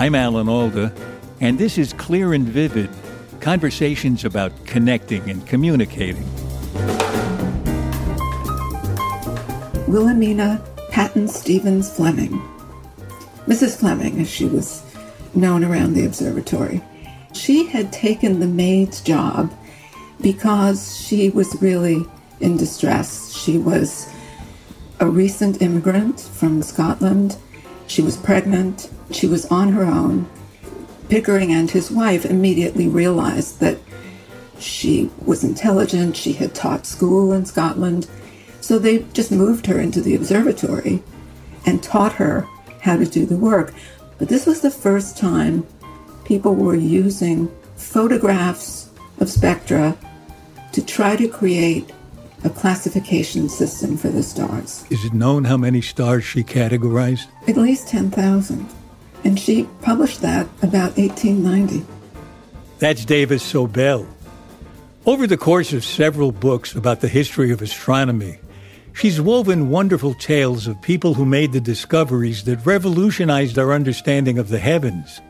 I'm Alan Alda, and this is Clear and Vivid conversations about connecting and communicating. Williamina Paton Stevens Fleming. Mrs. Fleming, as she was known around the observatory. She had taken the maid's job because she was really in distress. She was a recent immigrant from Scotland. She was pregnant she was on her own. Pickering and his wife immediately realized that she was intelligent, she had taught school in Scotland, so they just moved her into the observatory and taught her how to do the work. But this was the first time people were using photographs of spectra to try to create a classification system for the stars. Is it known how many stars she categorized? At least 10,000 and she published that about 1890. That's Dava Sobel. Over the course of several books about the history of astronomy, she's woven wonderful tales of people who made the discoveries that revolutionized our understanding of the heavens.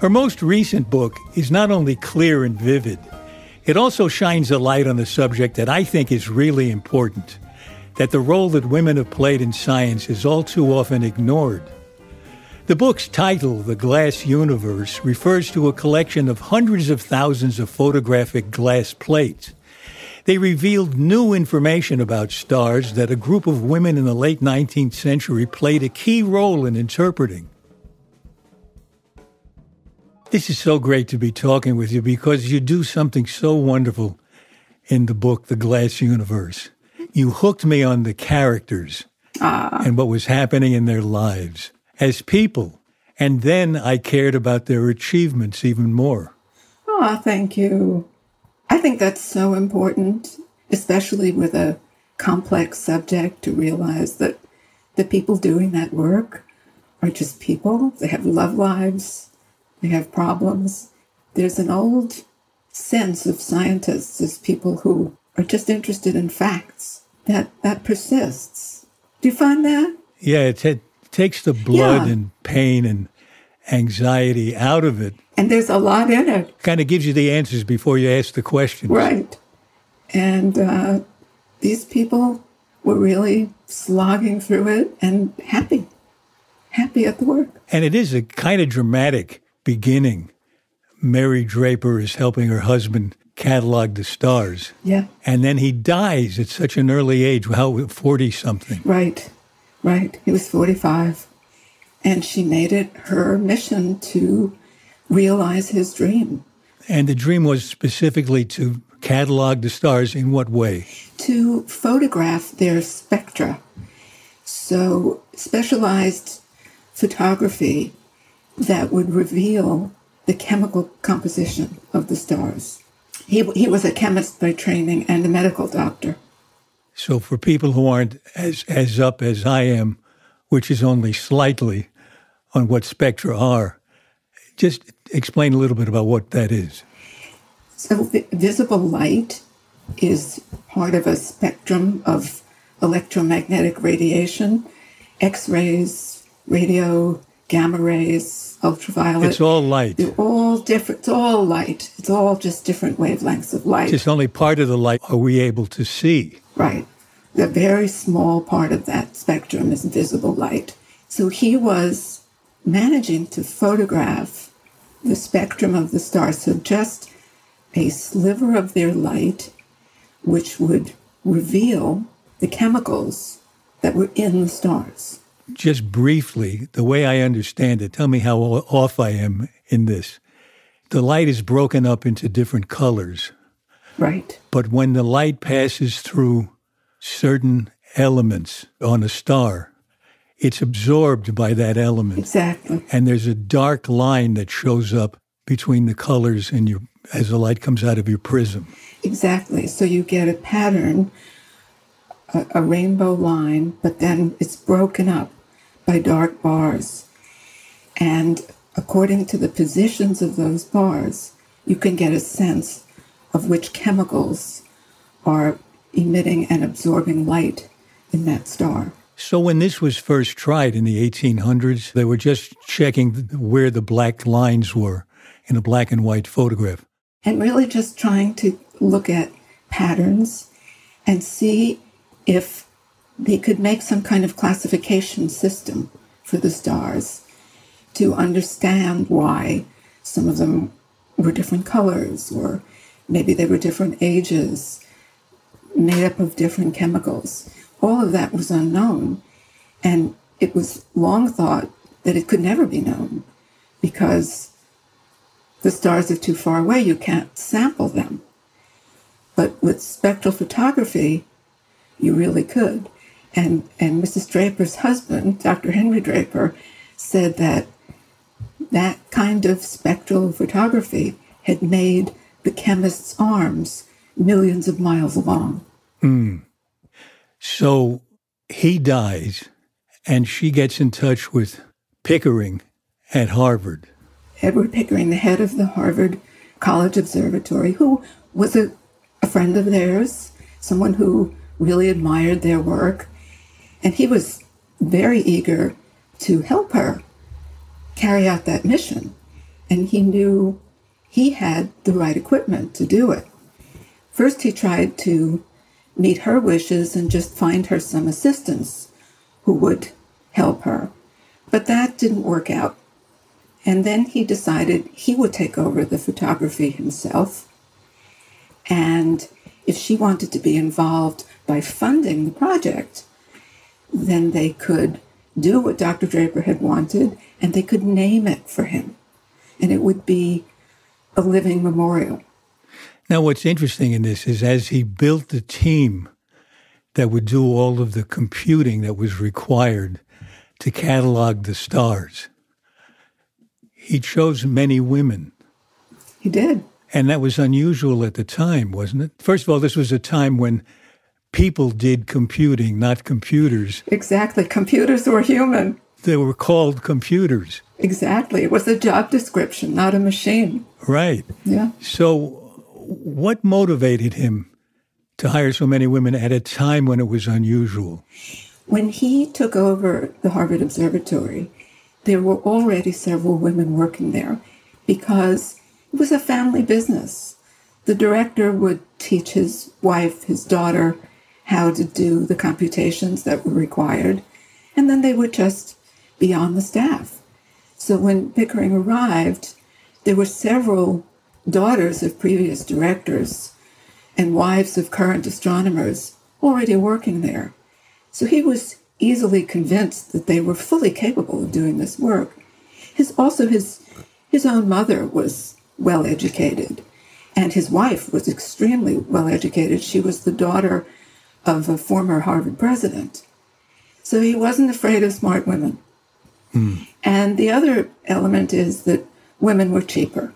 Her most recent book is not only clear and vivid, it also shines a light on the subject that I think is really important that the role that women have played in science is all too often ignored. The book's title, The Glass Universe, refers to a collection of hundreds of thousands of photographic glass plates. They revealed new information about stars that a group of women in the late 19th century played a key role in interpreting. This is so great to be talking with you because you do something so wonderful in the book, The Glass Universe. You hooked me on the characters ah. and what was happening in their lives as people. And then I cared about their achievements even more. Oh, thank you. I think that's so important, especially with a complex subject, to realize that the people doing that work are just people. They have love lives, they have problems. There's an old sense of scientists as people who are just interested in facts that that persists. Do you find that? Yeah, it's it takes the blood yeah. and pain and anxiety out of it. And there's a lot in it. Kind of gives you the answers before you ask the questions. Right. And uh, these people were really slogging through it and happy, happy at the work. And it is a kind of dramatic beginning. Mary Draper is helping her husband catalog the stars. Yeah. And then he dies at such an early age, how 40 something. Right. Right. He was 45. And she made it her mission to realize his dream. And the dream was specifically to catalog the stars in what way? To photograph their spectra. So, specialized photography that would reveal the chemical composition of the stars. He, he was a chemist by training and a medical doctor. So for people who aren't as, as up as I am, which is only slightly on what spectra are, just explain a little bit about what that is. So visible light is part of a spectrum of electromagnetic radiation, X-rays, radio, gamma rays, ultraviolet. It's all light. They're all different. It's all light. It's all just different wavelengths of light. Just only part of the light are we able to see. Right. The very small part of that spectrum is visible light. So he was managing to photograph the spectrum of the stars. So just a sliver of their light, which would reveal the chemicals that were in the stars. Just briefly, the way I understand it, tell me how off I am in this. The light is broken up into different colors. Right. But when the light passes through certain elements on a star, it's absorbed by that element. Exactly. And there's a dark line that shows up between the colors in your as the light comes out of your prism. Exactly. So you get a pattern, a, a rainbow line, but then it's broken up by dark bars. And according to the positions of those bars, you can get a sense of which chemicals are emitting and absorbing light in that star. So, when this was first tried in the 1800s, they were just checking where the black lines were in a black and white photograph. And really just trying to look at patterns and see if they could make some kind of classification system for the stars to understand why some of them were different colors or maybe they were different ages, made up of different chemicals. All of that was unknown. And it was long thought that it could never be known because the stars are too far away. You can't sample them. But with spectral photography, you really could. And, and Mrs. Draper's husband, Dr. Henry Draper, said that that kind of spectral photography had made the chemist's arms millions of miles long. Mm. So he dies, and she gets in touch with Pickering at Harvard. Edward Pickering, the head of the Harvard College Observatory, who was a, a friend of theirs, someone who really admired their work. And he was very eager to help her carry out that mission. And he knew he had the right equipment to do it. First, he tried to meet her wishes and just find her some assistants who would help her. But that didn't work out. And then he decided he would take over the photography himself. And if she wanted to be involved by funding the project, then they could do what Dr. Draper had wanted and they could name it for him. And it would be a living memorial. Now, what's interesting in this is as he built the team that would do all of the computing that was required to catalog the stars, he chose many women. He did. And that was unusual at the time, wasn't it? First of all, this was a time when people did computing, not computers. Exactly. Computers were human. They were called computers. Exactly. It was a job description, not a machine. Right. Yeah. So, what motivated him to hire so many women at a time when it was unusual? When he took over the Harvard Observatory, there were already several women working there because it was a family business. The director would teach his wife, his daughter, how to do the computations that were required, and then they would just be on the staff. So when Pickering arrived, there were several daughters of previous directors and wives of current astronomers already working there. So he was easily convinced that they were fully capable of doing this work. His also his his own mother was well educated, and his wife was extremely well educated. She was the daughter of a former Harvard president. So he wasn't afraid of smart women. Mm. And the other element is that women were cheaper.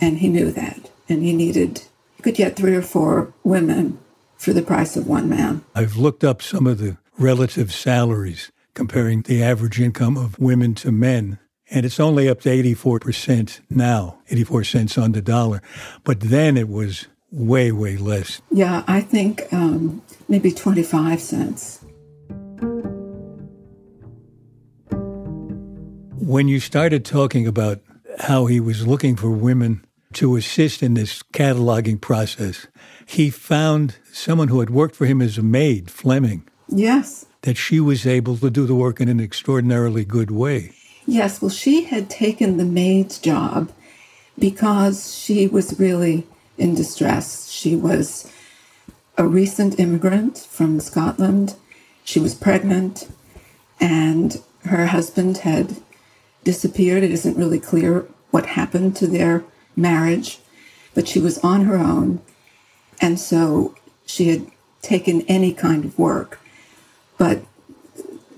And he knew that. And he needed, he could get three or four women for the price of one man. I've looked up some of the relative salaries comparing the average income of women to men. And it's only up to 84% now, 84 cents on the dollar. But then it was way, way less. Yeah, I think um, maybe 25 cents. When you started talking about how he was looking for women to assist in this cataloging process, he found someone who had worked for him as a maid, Fleming. Yes. That she was able to do the work in an extraordinarily good way. Yes, well, she had taken the maid's job because she was really in distress. She was a recent immigrant from Scotland. She was pregnant, and her husband had disappeared. It isn't really clear what happened to their marriage, but she was on her own. And so she had taken any kind of work. But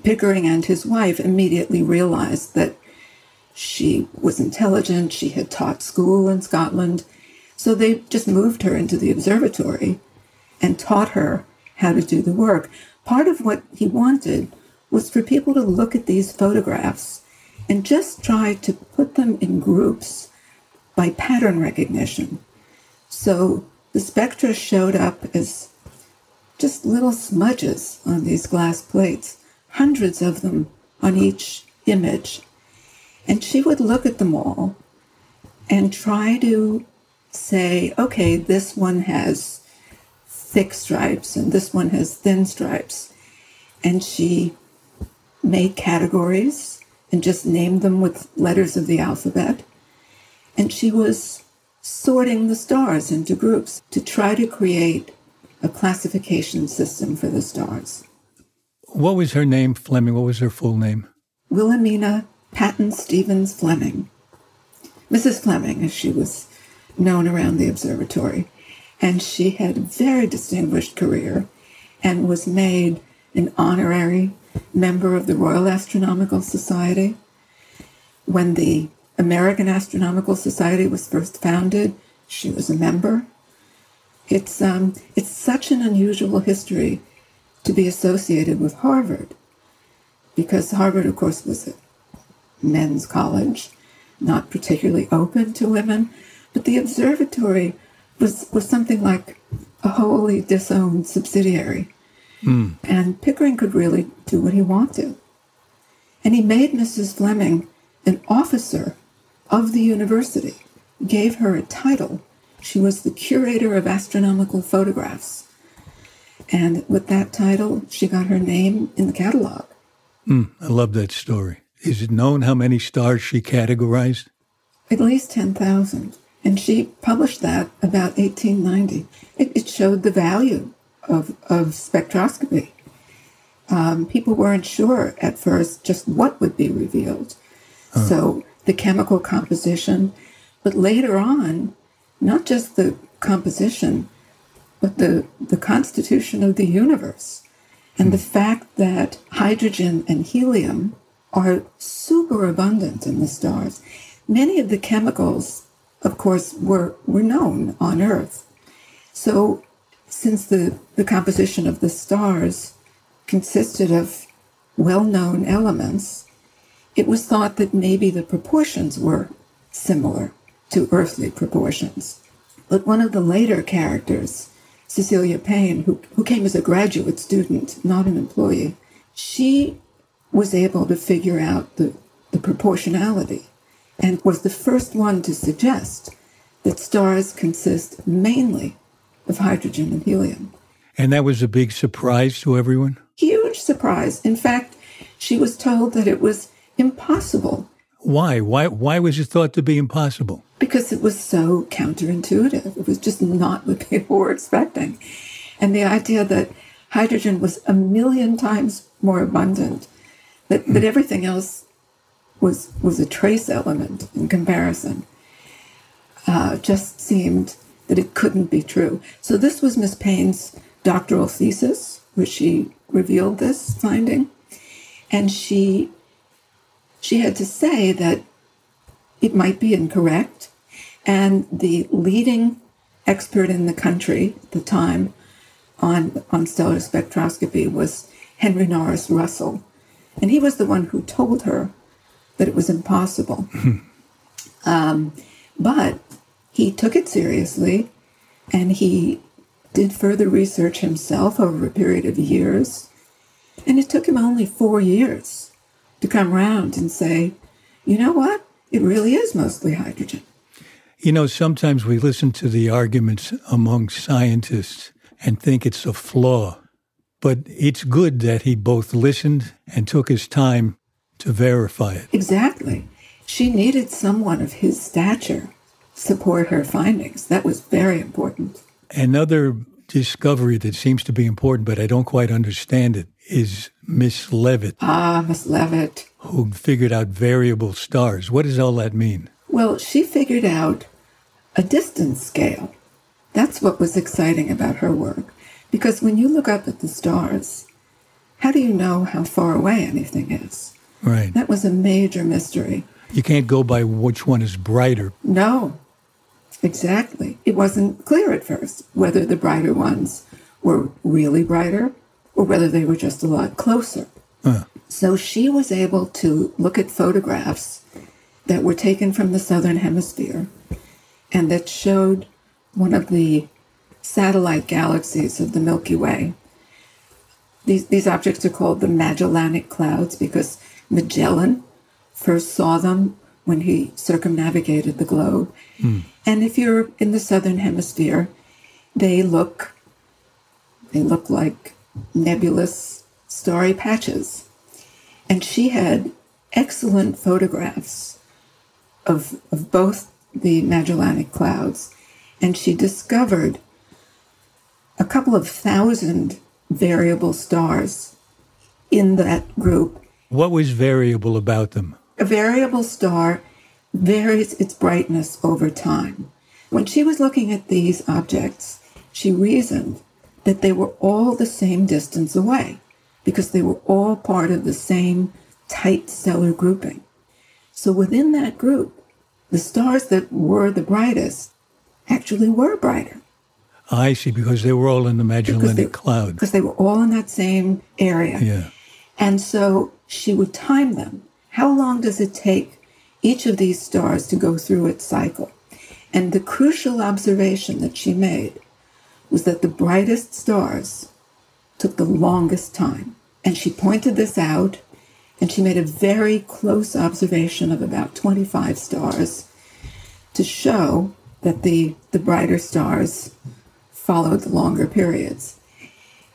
Pickering and his wife immediately realized that she was intelligent, she had taught school in Scotland. So they just moved her into the observatory and taught her how to do the work. Part of what he wanted was for people to look at these photographs and just try to put them in groups by pattern recognition. So the spectra showed up as just little smudges on these glass plates, hundreds of them on each image. And she would look at them all and try to say, okay, this one has thick stripes and this one has thin stripes. And she made categories and just named them with letters of the alphabet. And she was sorting the stars into groups to try to create a classification system for the stars. What was her name, Fleming? What was her full name? Williamina Paton Stevens Fleming. Mrs. Fleming, as she was known around the observatory. And she had a very distinguished career and was made an honorary member of the Royal Astronomical Society. When the American Astronomical Society was first founded, she was a member. It's, um, it's such an unusual history to be associated with Harvard, because Harvard, of course, was a men's college, not particularly open to women, but the observatory was, was something like a wholly disowned subsidiary. Mm. And Pickering could really do what he wanted. And he made Mrs. Fleming an officer of the university, gave her a title. She was the curator of astronomical photographs. And with that title, she got her name in the catalog. Mm, I love that story. Is it known how many stars she categorized? At least 10,000. And she published that about 1890. It, it showed the value of, of spectroscopy. Um, people weren't sure at first just what would be revealed. So the chemical composition, but later on, not just the composition, but the, the constitution of the universe. And the fact that hydrogen and helium are super abundant in the stars. Many of the chemicals, of course, were, were known on Earth. So since the, the composition of the stars consisted of well known elements, it was thought that maybe the proportions were similar to earthly proportions. But one of the later characters, Cecilia Payne, who, who came as a graduate student, not an employee, she was able to figure out the, the proportionality and was the first one to suggest that stars consist mainly of hydrogen and helium. And that was a big surprise to everyone? Huge surprise. In fact, she was told that it was impossible. Why? Why why was it thought to be impossible? Because it was so counterintuitive. It was just not what people were expecting. And the idea that hydrogen was a million times more abundant, that, that hmm. everything else was was a trace element in comparison, uh, just seemed that it couldn't be true. So this was Miss Payne's doctoral thesis, where she revealed this finding, and she she had to say that it might be incorrect, and the leading expert in the country at the time on on stellar spectroscopy was Henry Norris Russell, and he was the one who told her that it was impossible. um, but he took it seriously and he did further research himself over a period of years. And it took him only four years to come around and say, you know what? It really is mostly hydrogen. You know, sometimes we listen to the arguments among scientists and think it's a flaw, but it's good that he both listened and took his time to verify it. Exactly. She needed someone of his stature support her findings. That was very important. Another discovery that seems to be important, but I don't quite understand it, is Miss Levitt. Ah, Miss Levitt. Who figured out variable stars. What does all that mean? Well, she figured out a distance scale. That's what was exciting about her work. Because when you look up at the stars, how do you know how far away anything is? Right. That was a major mystery. You can't go by which one is brighter. No, exactly. It wasn't clear at first whether the brighter ones were really brighter or whether they were just a lot closer. Huh. So she was able to look at photographs that were taken from the southern hemisphere and that showed one of the satellite galaxies of the Milky Way. These, these objects are called the Magellanic Clouds because Magellan first saw them when he circumnavigated the globe. Mm. And if you're in the southern hemisphere, they look they look like nebulous starry patches. And she had excellent photographs of, of both the Magellanic Clouds, and she discovered a couple of thousand variable stars in that group. What was variable about them? A variable star varies its brightness over time. When she was looking at these objects, she reasoned that they were all the same distance away because they were all part of the same tight stellar grouping. So within that group, the stars that were the brightest actually were brighter. I see, because they were all in the Magellanic they, Cloud. Because they were all in that same area. Yeah. And so she would time them. How long does it take each of these stars to go through its cycle? And the crucial observation that she made was that the brightest stars took the longest time. And she pointed this out and she made a very close observation of about 25 stars to show that the, the brighter stars followed the longer periods.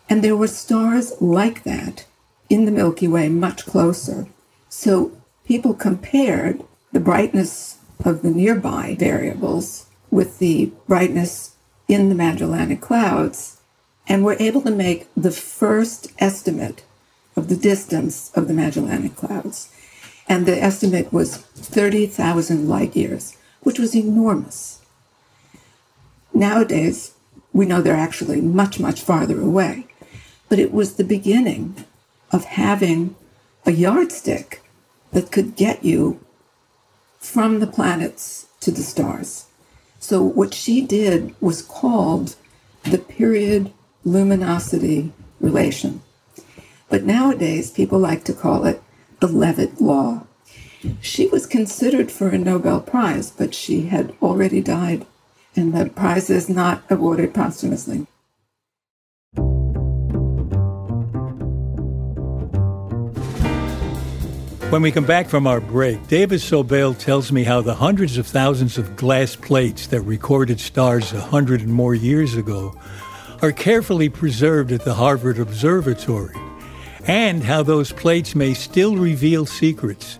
And there were stars like that in the Milky Way much closer. So people compared the brightness of the nearby variables with the brightness in the Magellanic Clouds and were able to make the first estimate of the distance of the Magellanic Clouds. And the estimate was 30,000 light years, which was enormous. Nowadays, we know they're actually much, much farther away. But it was the beginning of having a yardstick that could get you from the planets to the stars. So what she did was called the period luminosity relation. But nowadays, people like to call it the Levitt Law. She was considered for a Nobel Prize, but she had already died, and the prize is not awarded posthumously. When we come back from our break, Dava Sobel tells me how the hundreds of thousands of glass plates that recorded stars a hundred and more years ago are carefully preserved at the Harvard Observatory, and how those plates may still reveal secrets.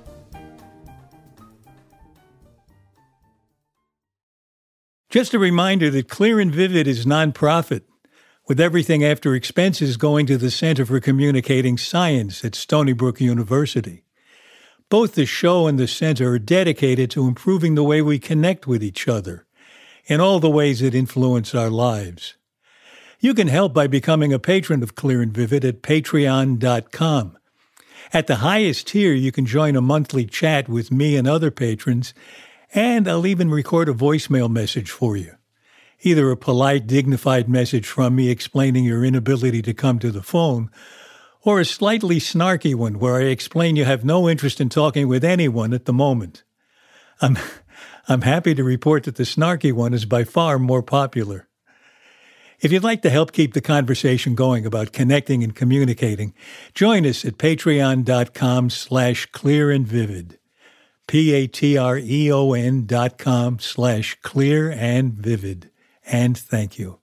Just a reminder that Clear and Vivid is nonprofit, with everything after expenses going to the Center for Communicating Science at Stony Brook University. Both the show and the center are dedicated to improving the way we connect with each other in all the ways that influence our lives. You can help by becoming a patron of Clear and Vivid at patreon.com. At the highest tier, you can join a monthly chat with me and other patrons, and I'll even record a voicemail message for you. Either a polite, dignified message from me explaining your inability to come to the phone, or a slightly snarky one where I explain you have no interest in talking with anyone at the moment. I'm, I'm happy to report that the snarky one is by far more popular. If you'd like to help keep the conversation going about connecting and communicating, join us at patreon.com slash clear and vivid. P-A-T-R-E-O-N dot com slash clear and vivid. And thank you.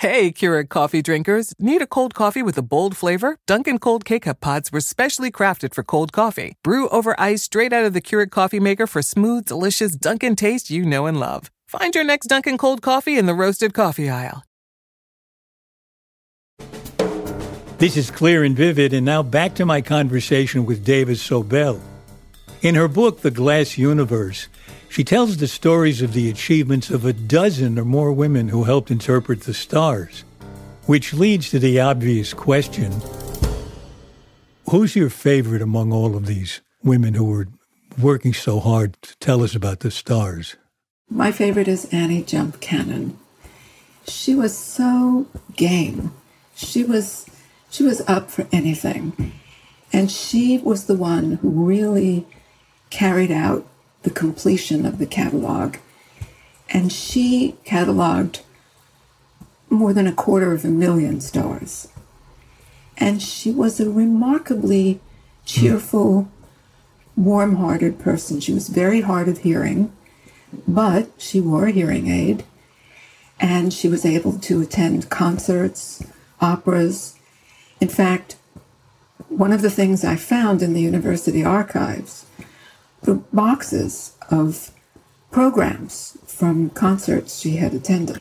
Hey, Keurig coffee drinkers. Need a cold coffee with a bold flavor? Dunkin' Cold K-Cup pods were specially crafted for cold coffee. Brew over ice straight out of the Keurig coffee maker for smooth, delicious Dunkin' taste you know and love. Find your next Dunkin' Cold coffee in the roasted coffee aisle. This is Clear and Vivid, and now back to my conversation with Dava Sobel. In her book, The Glass Universe, she tells the stories of the achievements of a dozen or more women who helped interpret the stars, which leads to the obvious question Who's your favorite among all of these women who were working so hard to tell us about the stars? My favorite is Annie Jump Cannon. She was so game. She was she was up for anything. And she was the one who really carried out the completion of the catalog. And she cataloged more than a quarter of a million stars. And she was a remarkably cheerful, warm hearted person. She was very hard of hearing, but she wore a hearing aid and she was able to attend concerts, operas. In fact, one of the things I found in the university archives boxes of programs from concerts she had attended.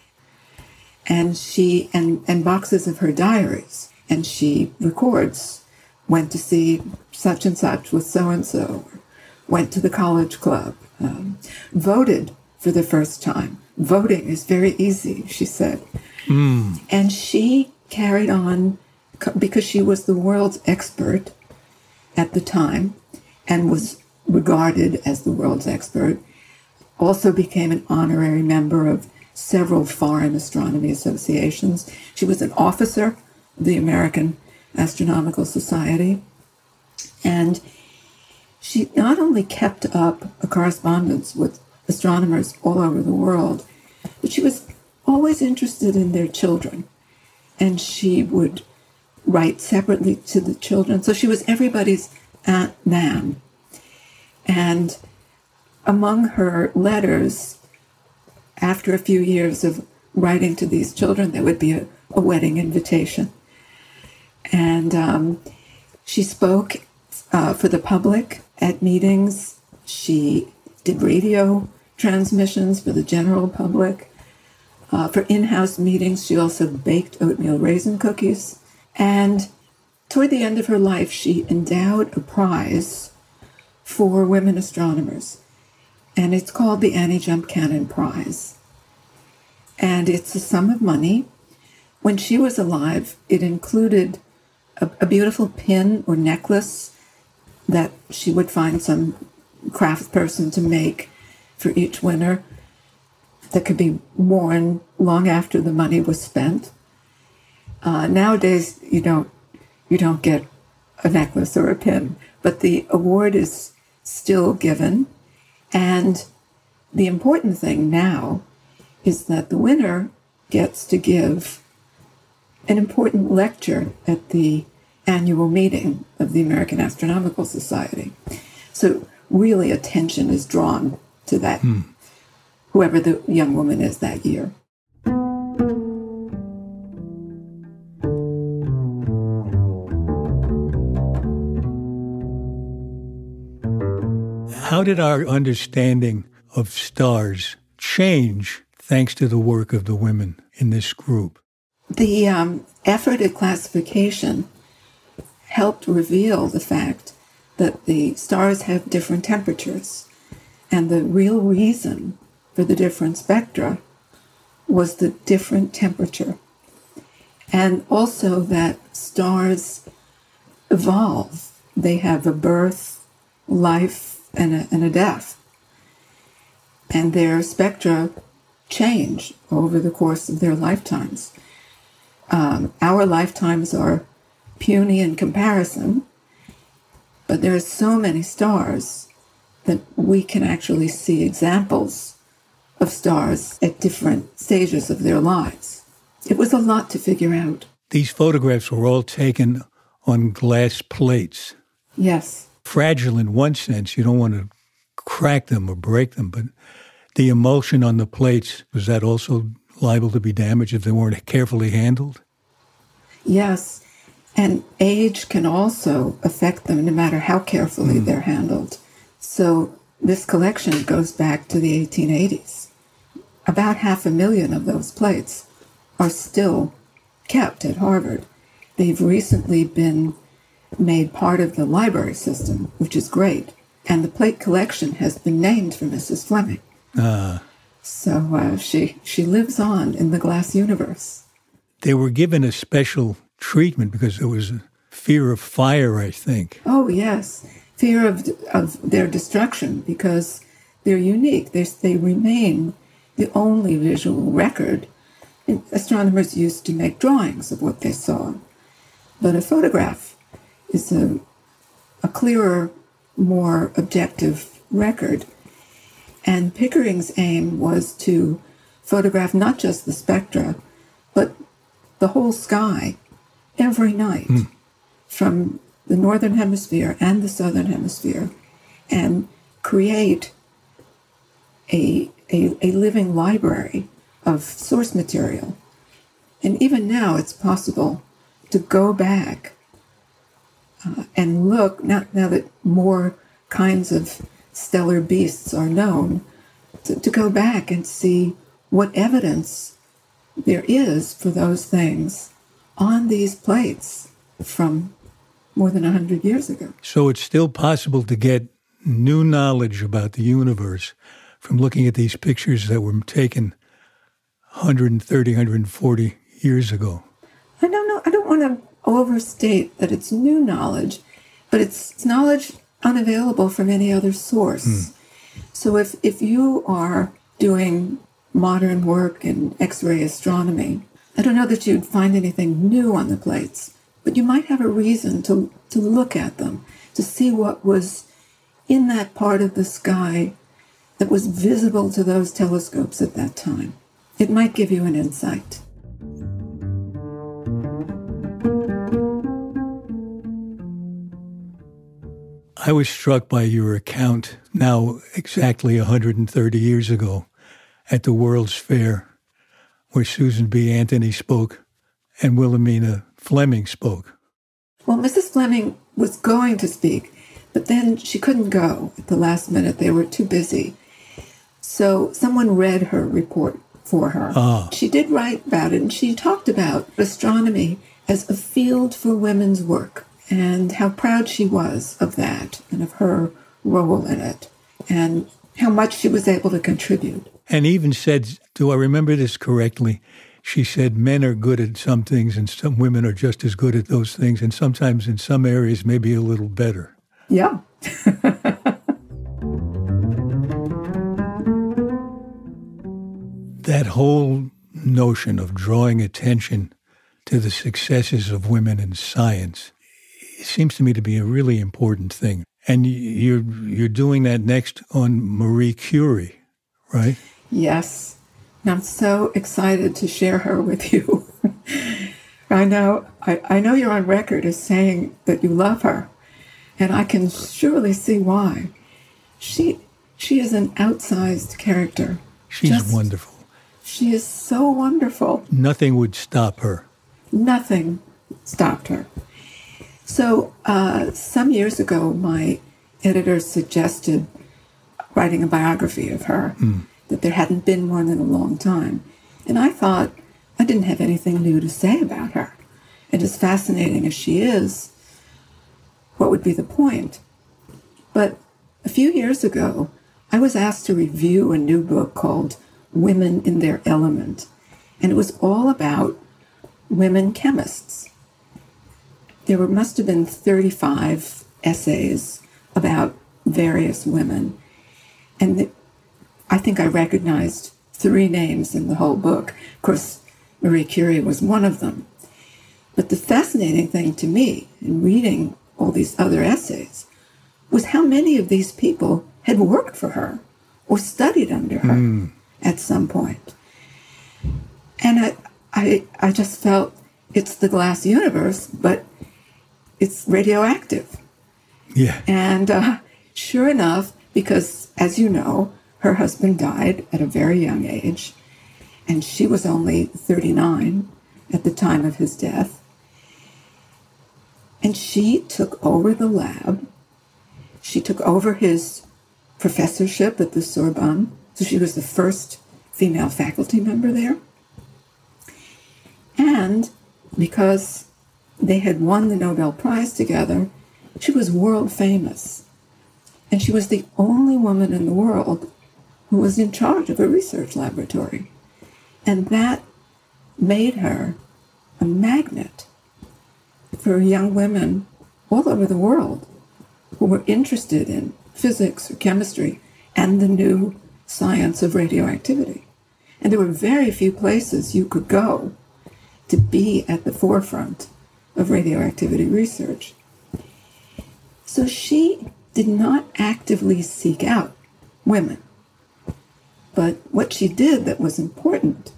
And she and, and boxes of her diaries. And she records, went to see such and such with so and so, went to the college club, um, voted for the first time. Voting is very easy, she said. And she carried on because she was the world's expert at the time and was regarded as the world's expert, also became an honorary member of several foreign astronomy associations. She was an officer of the American Astronomical Society. And she not only kept up a correspondence with astronomers all over the world, but she was always interested in their children. And she would write separately to the children. So she was everybody's Aunt Nan. And among her letters, after a few years of writing to these children, there would be a, a wedding invitation. And um, she spoke uh, for the public at meetings. She did radio transmissions for the general public. Uh, for in house meetings, she also baked oatmeal raisin cookies. And toward the end of her life, she endowed a prize for women astronomers. And it's called the Annie Jump Cannon Prize. And it's a sum of money. When she was alive, it included a, a beautiful pin or necklace that she would find some craft person to make for each winner that could be worn long after the money was spent. Uh, nowadays, you don't you don't get a necklace or a pin, but the award is still given, and the important thing now is that the winner gets to give an important lecture at the annual meeting of the American Astronomical Society. So really attention is drawn to that hmm. whoever the young woman is that year. How did our understanding of stars change thanks to the work of the women in this group? The um, effort at classification helped reveal the fact that the stars have different temperatures. And the real reason for the different spectra was the different temperature. And also that stars evolve they have a birth, life, and a, and a death. And their spectra change over the course of their lifetimes. Um, our lifetimes are puny in comparison, but there are so many stars that we can actually see examples of stars at different stages of their lives. It was a lot to figure out. These photographs were all taken on glass plates. Yes. Fragile in one sense, you don't want to crack them or break them, but the emulsion on the plates, was that also liable to be damaged if they weren't carefully handled? Yes. And age can also affect them no matter how carefully mm. they're handled. So this collection goes back to the 1880s. About half a million of those plates are still kept at Harvard. They've recently been made part of the library system, which is great. And the plate collection has been named for Mrs. Fleming. Uh, so uh, she she lives on in the glass universe. They were given a special treatment because there was a fear of fire, I think. Oh yes, fear of of their destruction because they're unique. They're, they remain the only visual record. And astronomers used to make drawings of what they saw, but a photograph is a a clearer, more objective record and Pickering's aim was to photograph not just the spectra, but the whole sky every night mm. from the northern hemisphere and the southern hemisphere and create a, a, a living library of source material. And even now, it's possible to go back uh, and look, now, now that more kinds of stellar beasts are known, to, to go back and see what evidence there is for those things on these plates from more than 100 years ago. So it's still possible to get new knowledge about the universe from looking at these pictures that were taken 130, 140 years ago. I don't know. I don't want to overstate that it's new knowledge, but it's, it's knowledge unavailable from any other source. Mm. So if, if you are doing modern work in X-ray astronomy, I don't know that you'd find anything new on the plates, but you might have a reason to, to look at them, to see what was in that part of the sky that was visible to those telescopes at that time. It might give you an insight. I was struck by your account now exactly 130 years ago at the World's Fair, where Susan B. Anthony spoke and Williamina Fleming spoke. Well, Mrs. Fleming was going to speak, but then she couldn't go at the last minute. They were too busy. So someone read her report for her. Ah. She did write about it, and she talked about astronomy as a field for women's work and how proud she was of that and of her role in it and how much she was able to contribute. And even said, do I remember this correctly? She said men are good at some things and some women are just as good at those things, and sometimes in some areas, maybe a little better. Yeah. that whole notion of drawing attention to the successes of women in science seems to me to be a really important thing. And you're you're doing that next on Marie Curie, right? Yes. And I'm so excited to share her with you. I know I, I know you're on record as saying that you love her. And I can surely see why. She she is an outsized character. She's Just, wonderful. She is so wonderful. Nothing would stop her. Nothing stopped her. So, uh, some years ago, my editor suggested writing a biography of her, mm. that there hadn't been one in a long time. And I thought I didn't have anything new to say about her. And as fascinating as she is, what would be the point? But a few years ago, I was asked to review a new book called Women in Their Element. And it was all about women chemists there were, must have been 35 essays about various women. And the, I think I recognized three names in the whole book. Of course, Marie Curie was one of them. But the fascinating thing to me in reading all these other essays was how many of these people had worked for her or studied under her mm. at some point. And I, I, I just felt it's the glass universe, but it's radioactive. Yeah. And uh, sure enough, because as you know, her husband died at a very young age, and she was only 39 at the time of his death. And she took over the lab. She took over his professorship at the Sorbonne. So she was the first female faculty member there. And because they had won the Nobel Prize together, she was world famous. And she was the only woman in the world who was in charge of a research laboratory. And that made her a magnet for young women all over the world who were interested in physics or chemistry and the new science of radioactivity. And there were very few places you could go to be at the forefront of radioactivity research. So she did not actively seek out women. But what she did that was important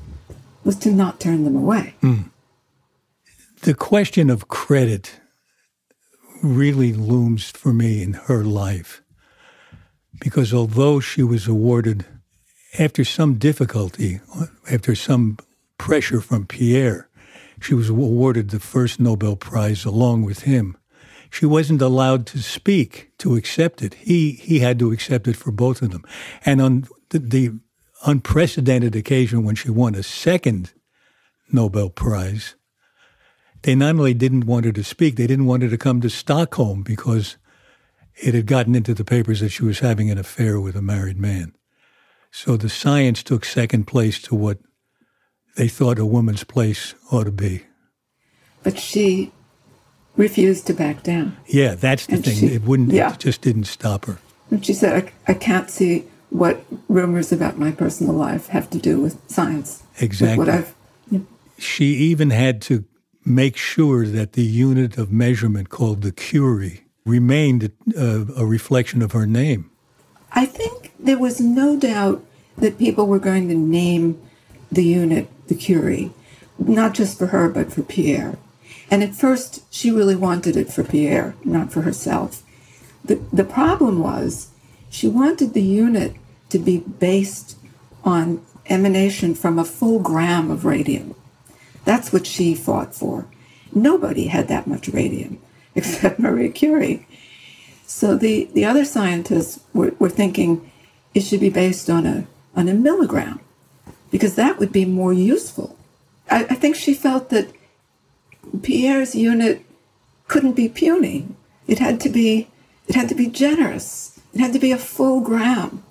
was to not turn them away. Mm. The question of credit really looms for me in her life because although she was awarded after some difficulty, after some pressure from Pierre, she was awarded the first Nobel Prize along with him. She wasn't allowed to speak to accept it. He he had to accept it for both of them. And on the, the unprecedented occasion when she won a second Nobel Prize, they not only didn't want her to speak, they didn't want her to come to Stockholm because it had gotten into the papers that she was having an affair with a married man. So the science took second place to what they thought a woman's place ought to be. But she refused to back down. Yeah, that's the and thing. She, it wouldn't. Yeah. It just didn't stop her. And she said, I, I, can't see what rumors about my personal life have to do with science." Exactly. With what I've. She even had to make sure that the unit of measurement called the curie remained a, a reflection of her name. I think there was no doubt that people were going to name the unit the Curie, not just for her, but for Pierre. And at first, she really wanted it for Pierre, not for herself. The, the problem was she wanted the unit to be based on emanation from a full gram of radium. That's what she fought for. Nobody had that much radium except Marie Curie. So the, the other scientists were, were thinking it should be based on a, on a milligram because that would be more useful. I, I think she felt that Pierre's unit couldn't be puny. It had to be it had to be generous. It had to be a full gram,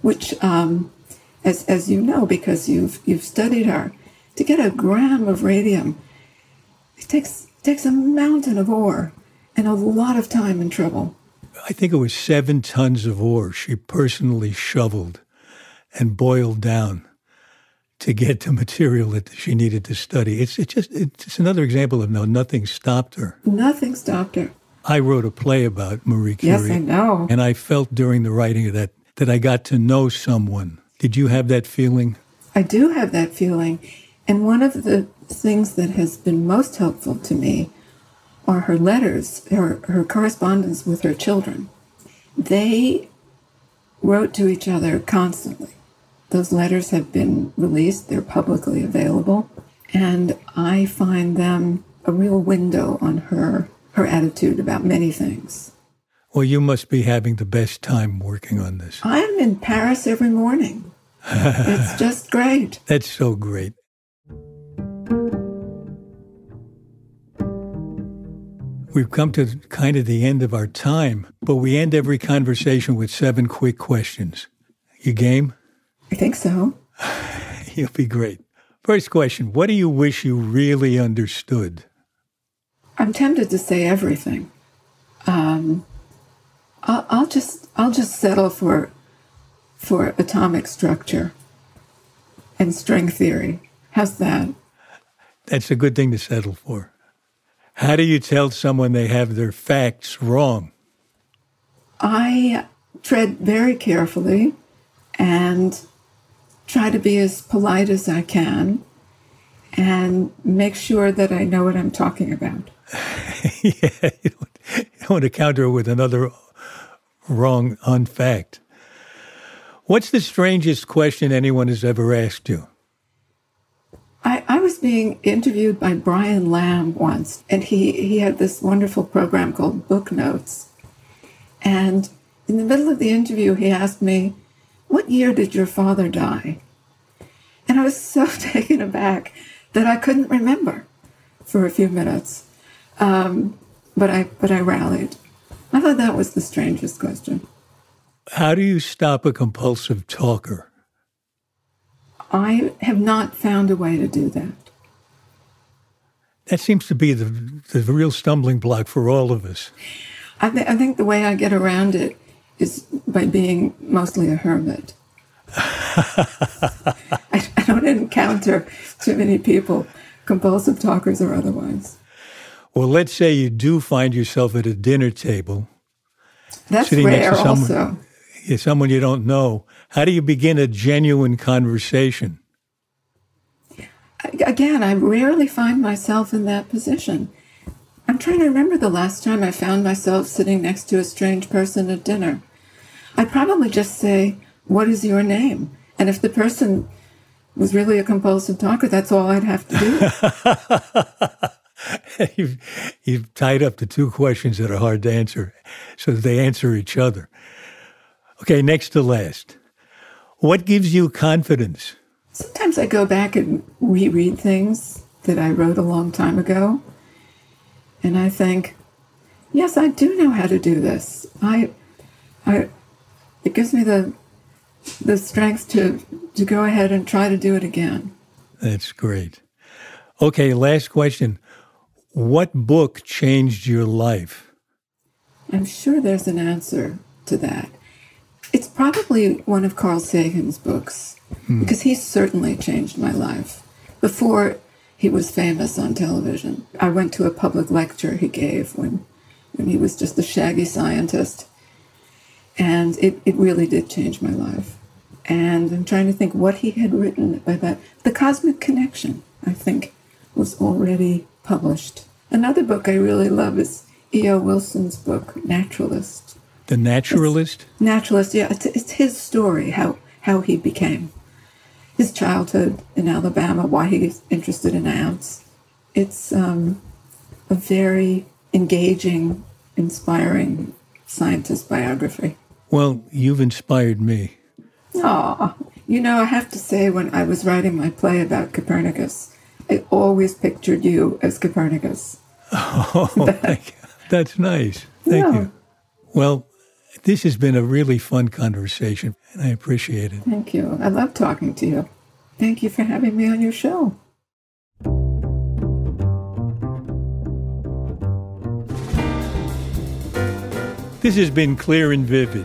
which, um, as as you know, because you've you've studied her, to get a gram of radium, it takes it takes a mountain of ore and a lot of time and trouble. I think it was seven tons of ore she personally shoveled and boiled down to get the material that she needed to study. It's, it's just it's another example of no, nothing stopped her. Nothing stopped her. I wrote a play about Marie Curie. Yes, I know. And I felt during the writing of that that I got to know someone. Did you have that feeling? I do have that feeling. And one of the things that has been most helpful to me are her letters, her, her correspondence with her children. They wrote to each other constantly. Those letters have been released, they're publicly available, and I find them a real window on her her attitude about many things. Well, you must be having the best time working on this. I am in Paris every morning. it's just great. That's so great. We've come to kind of the end of our time, but we end every conversation with seven quick questions. You game? I think so. You'll be great. First question What do you wish you really understood? I'm tempted to say everything. um, I'll, I'll just I'll just settle for for atomic structure and string theory. How's that? That's a good thing to settle for. How do you tell someone they have their facts wrong? I tread very carefully and try to be as polite as I can and make sure that I know what I'm talking about. yeah, you don't, want to counter with another wrong unfact. What's the strangest question anyone has ever asked you? I, I was being interviewed by Brian Lamb once, and he, he had this wonderful program called Book Notes. And in the middle of the interview, he asked me, What year did your father die? And I was so taken aback that I couldn't remember for a few minutes. Um, but I but I rallied. I thought that was the strangest question. How do you stop a compulsive talker? I have not found a way to do that. That seems to be the, the real stumbling block for all of us. I, th- I think the way I get around it is by being mostly a hermit. I, I don't encounter too many people, compulsive talkers or otherwise. Well, let's say you do find yourself at a dinner table. That's sitting rare, next to someone, also. yeah, someone you don't know. How do you begin a genuine conversation? Again, I rarely find myself in that position. I'm trying to remember the last time I found myself sitting next to a strange person at dinner. I'd probably just say, What is your name? And if the person was really a compulsive talker, that's all I'd have to do. you've, you've tied up the two questions that are hard to answer so that they answer each other. Okay, next to last. What gives you confidence? Sometimes I go back and reread things that I wrote a long time ago. And I think, yes, I do know how to do this. I, I, it gives me the, the strength to, to go ahead and try to do it again. That's great. Okay, last question. What book changed your life? I'm sure there's an answer to that. It's probably one of Carl Sagan's books hmm. because he certainly changed my life. Before he was famous on television, I went to a public lecture he gave when, when he was just a shaggy scientist. And it, it really did change my life. And I'm trying to think what he had written by that. The Cosmic Connection, I think, was already published. Another book I really love is E.O. Wilson's book, Naturalist. The Naturalist? It's naturalist, yeah. It's, it's his story, how, how he became. His childhood in Alabama, why he's interested in ants. It's um, a very engaging, inspiring scientist biography. Well, you've inspired me. Oh, you know, I have to say, when I was writing my play about Copernicus, I always pictured you as Copernicus. Oh. That's nice. Thank Yeah. you. Well, this has been a really fun conversation, and I appreciate it. Thank you. I love talking to you. Thank you for having me on your show. This has been clear and vivid.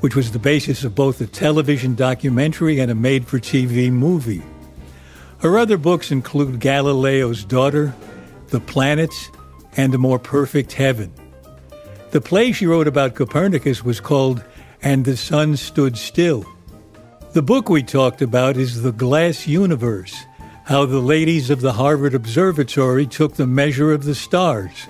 which was the basis of both a television documentary and a made for TV movie. Her other books include Galileo's Daughter, The Planets, and A More Perfect Heaven. The play she wrote about Copernicus was called And the Sun Stood Still. The book we talked about is The Glass Universe How the Ladies of the Harvard Observatory Took the Measure of the Stars.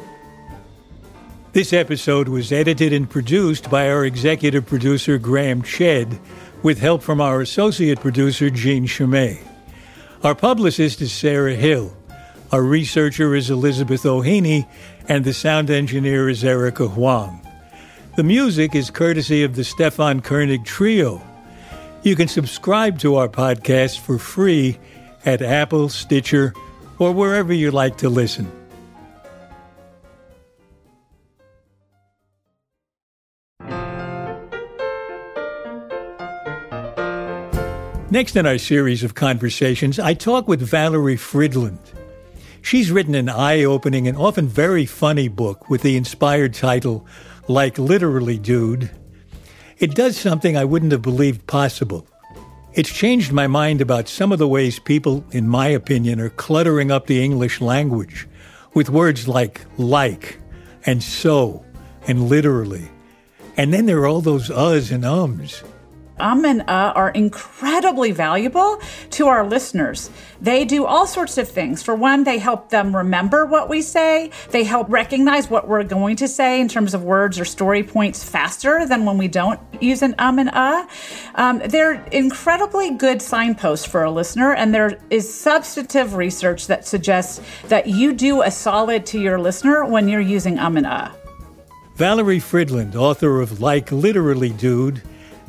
This episode was edited and produced by our executive producer, Graham Chedd, with help from our associate producer, Jean Chimay. Our publicist is Sarah Hill. Our researcher is Elizabeth O'Haney, and the sound engineer is Erica Huang. The music is courtesy of the Stefan Koenig Trio. You can subscribe to our podcast for free at Apple, Stitcher, or wherever you like to listen. Next in our series of conversations, I talk with Valerie Fridland. She's written an eye opening and often very funny book with the inspired title, Like Literally Dude. It does something I wouldn't have believed possible. It's changed my mind about some of the ways people, in my opinion, are cluttering up the English language with words like like and so and literally. And then there are all those uhs and ums um and uh are incredibly valuable to our listeners. They do all sorts of things. For one, they help them remember what we say. They help recognize what we're going to say in terms of words or story points faster than when we don't use an um and uh. Um, they're incredibly good signposts for a listener, and there is substantive research that suggests that you do a solid to your listener when you're using um and uh. Valerie Fridland, author of Like Literally Dude,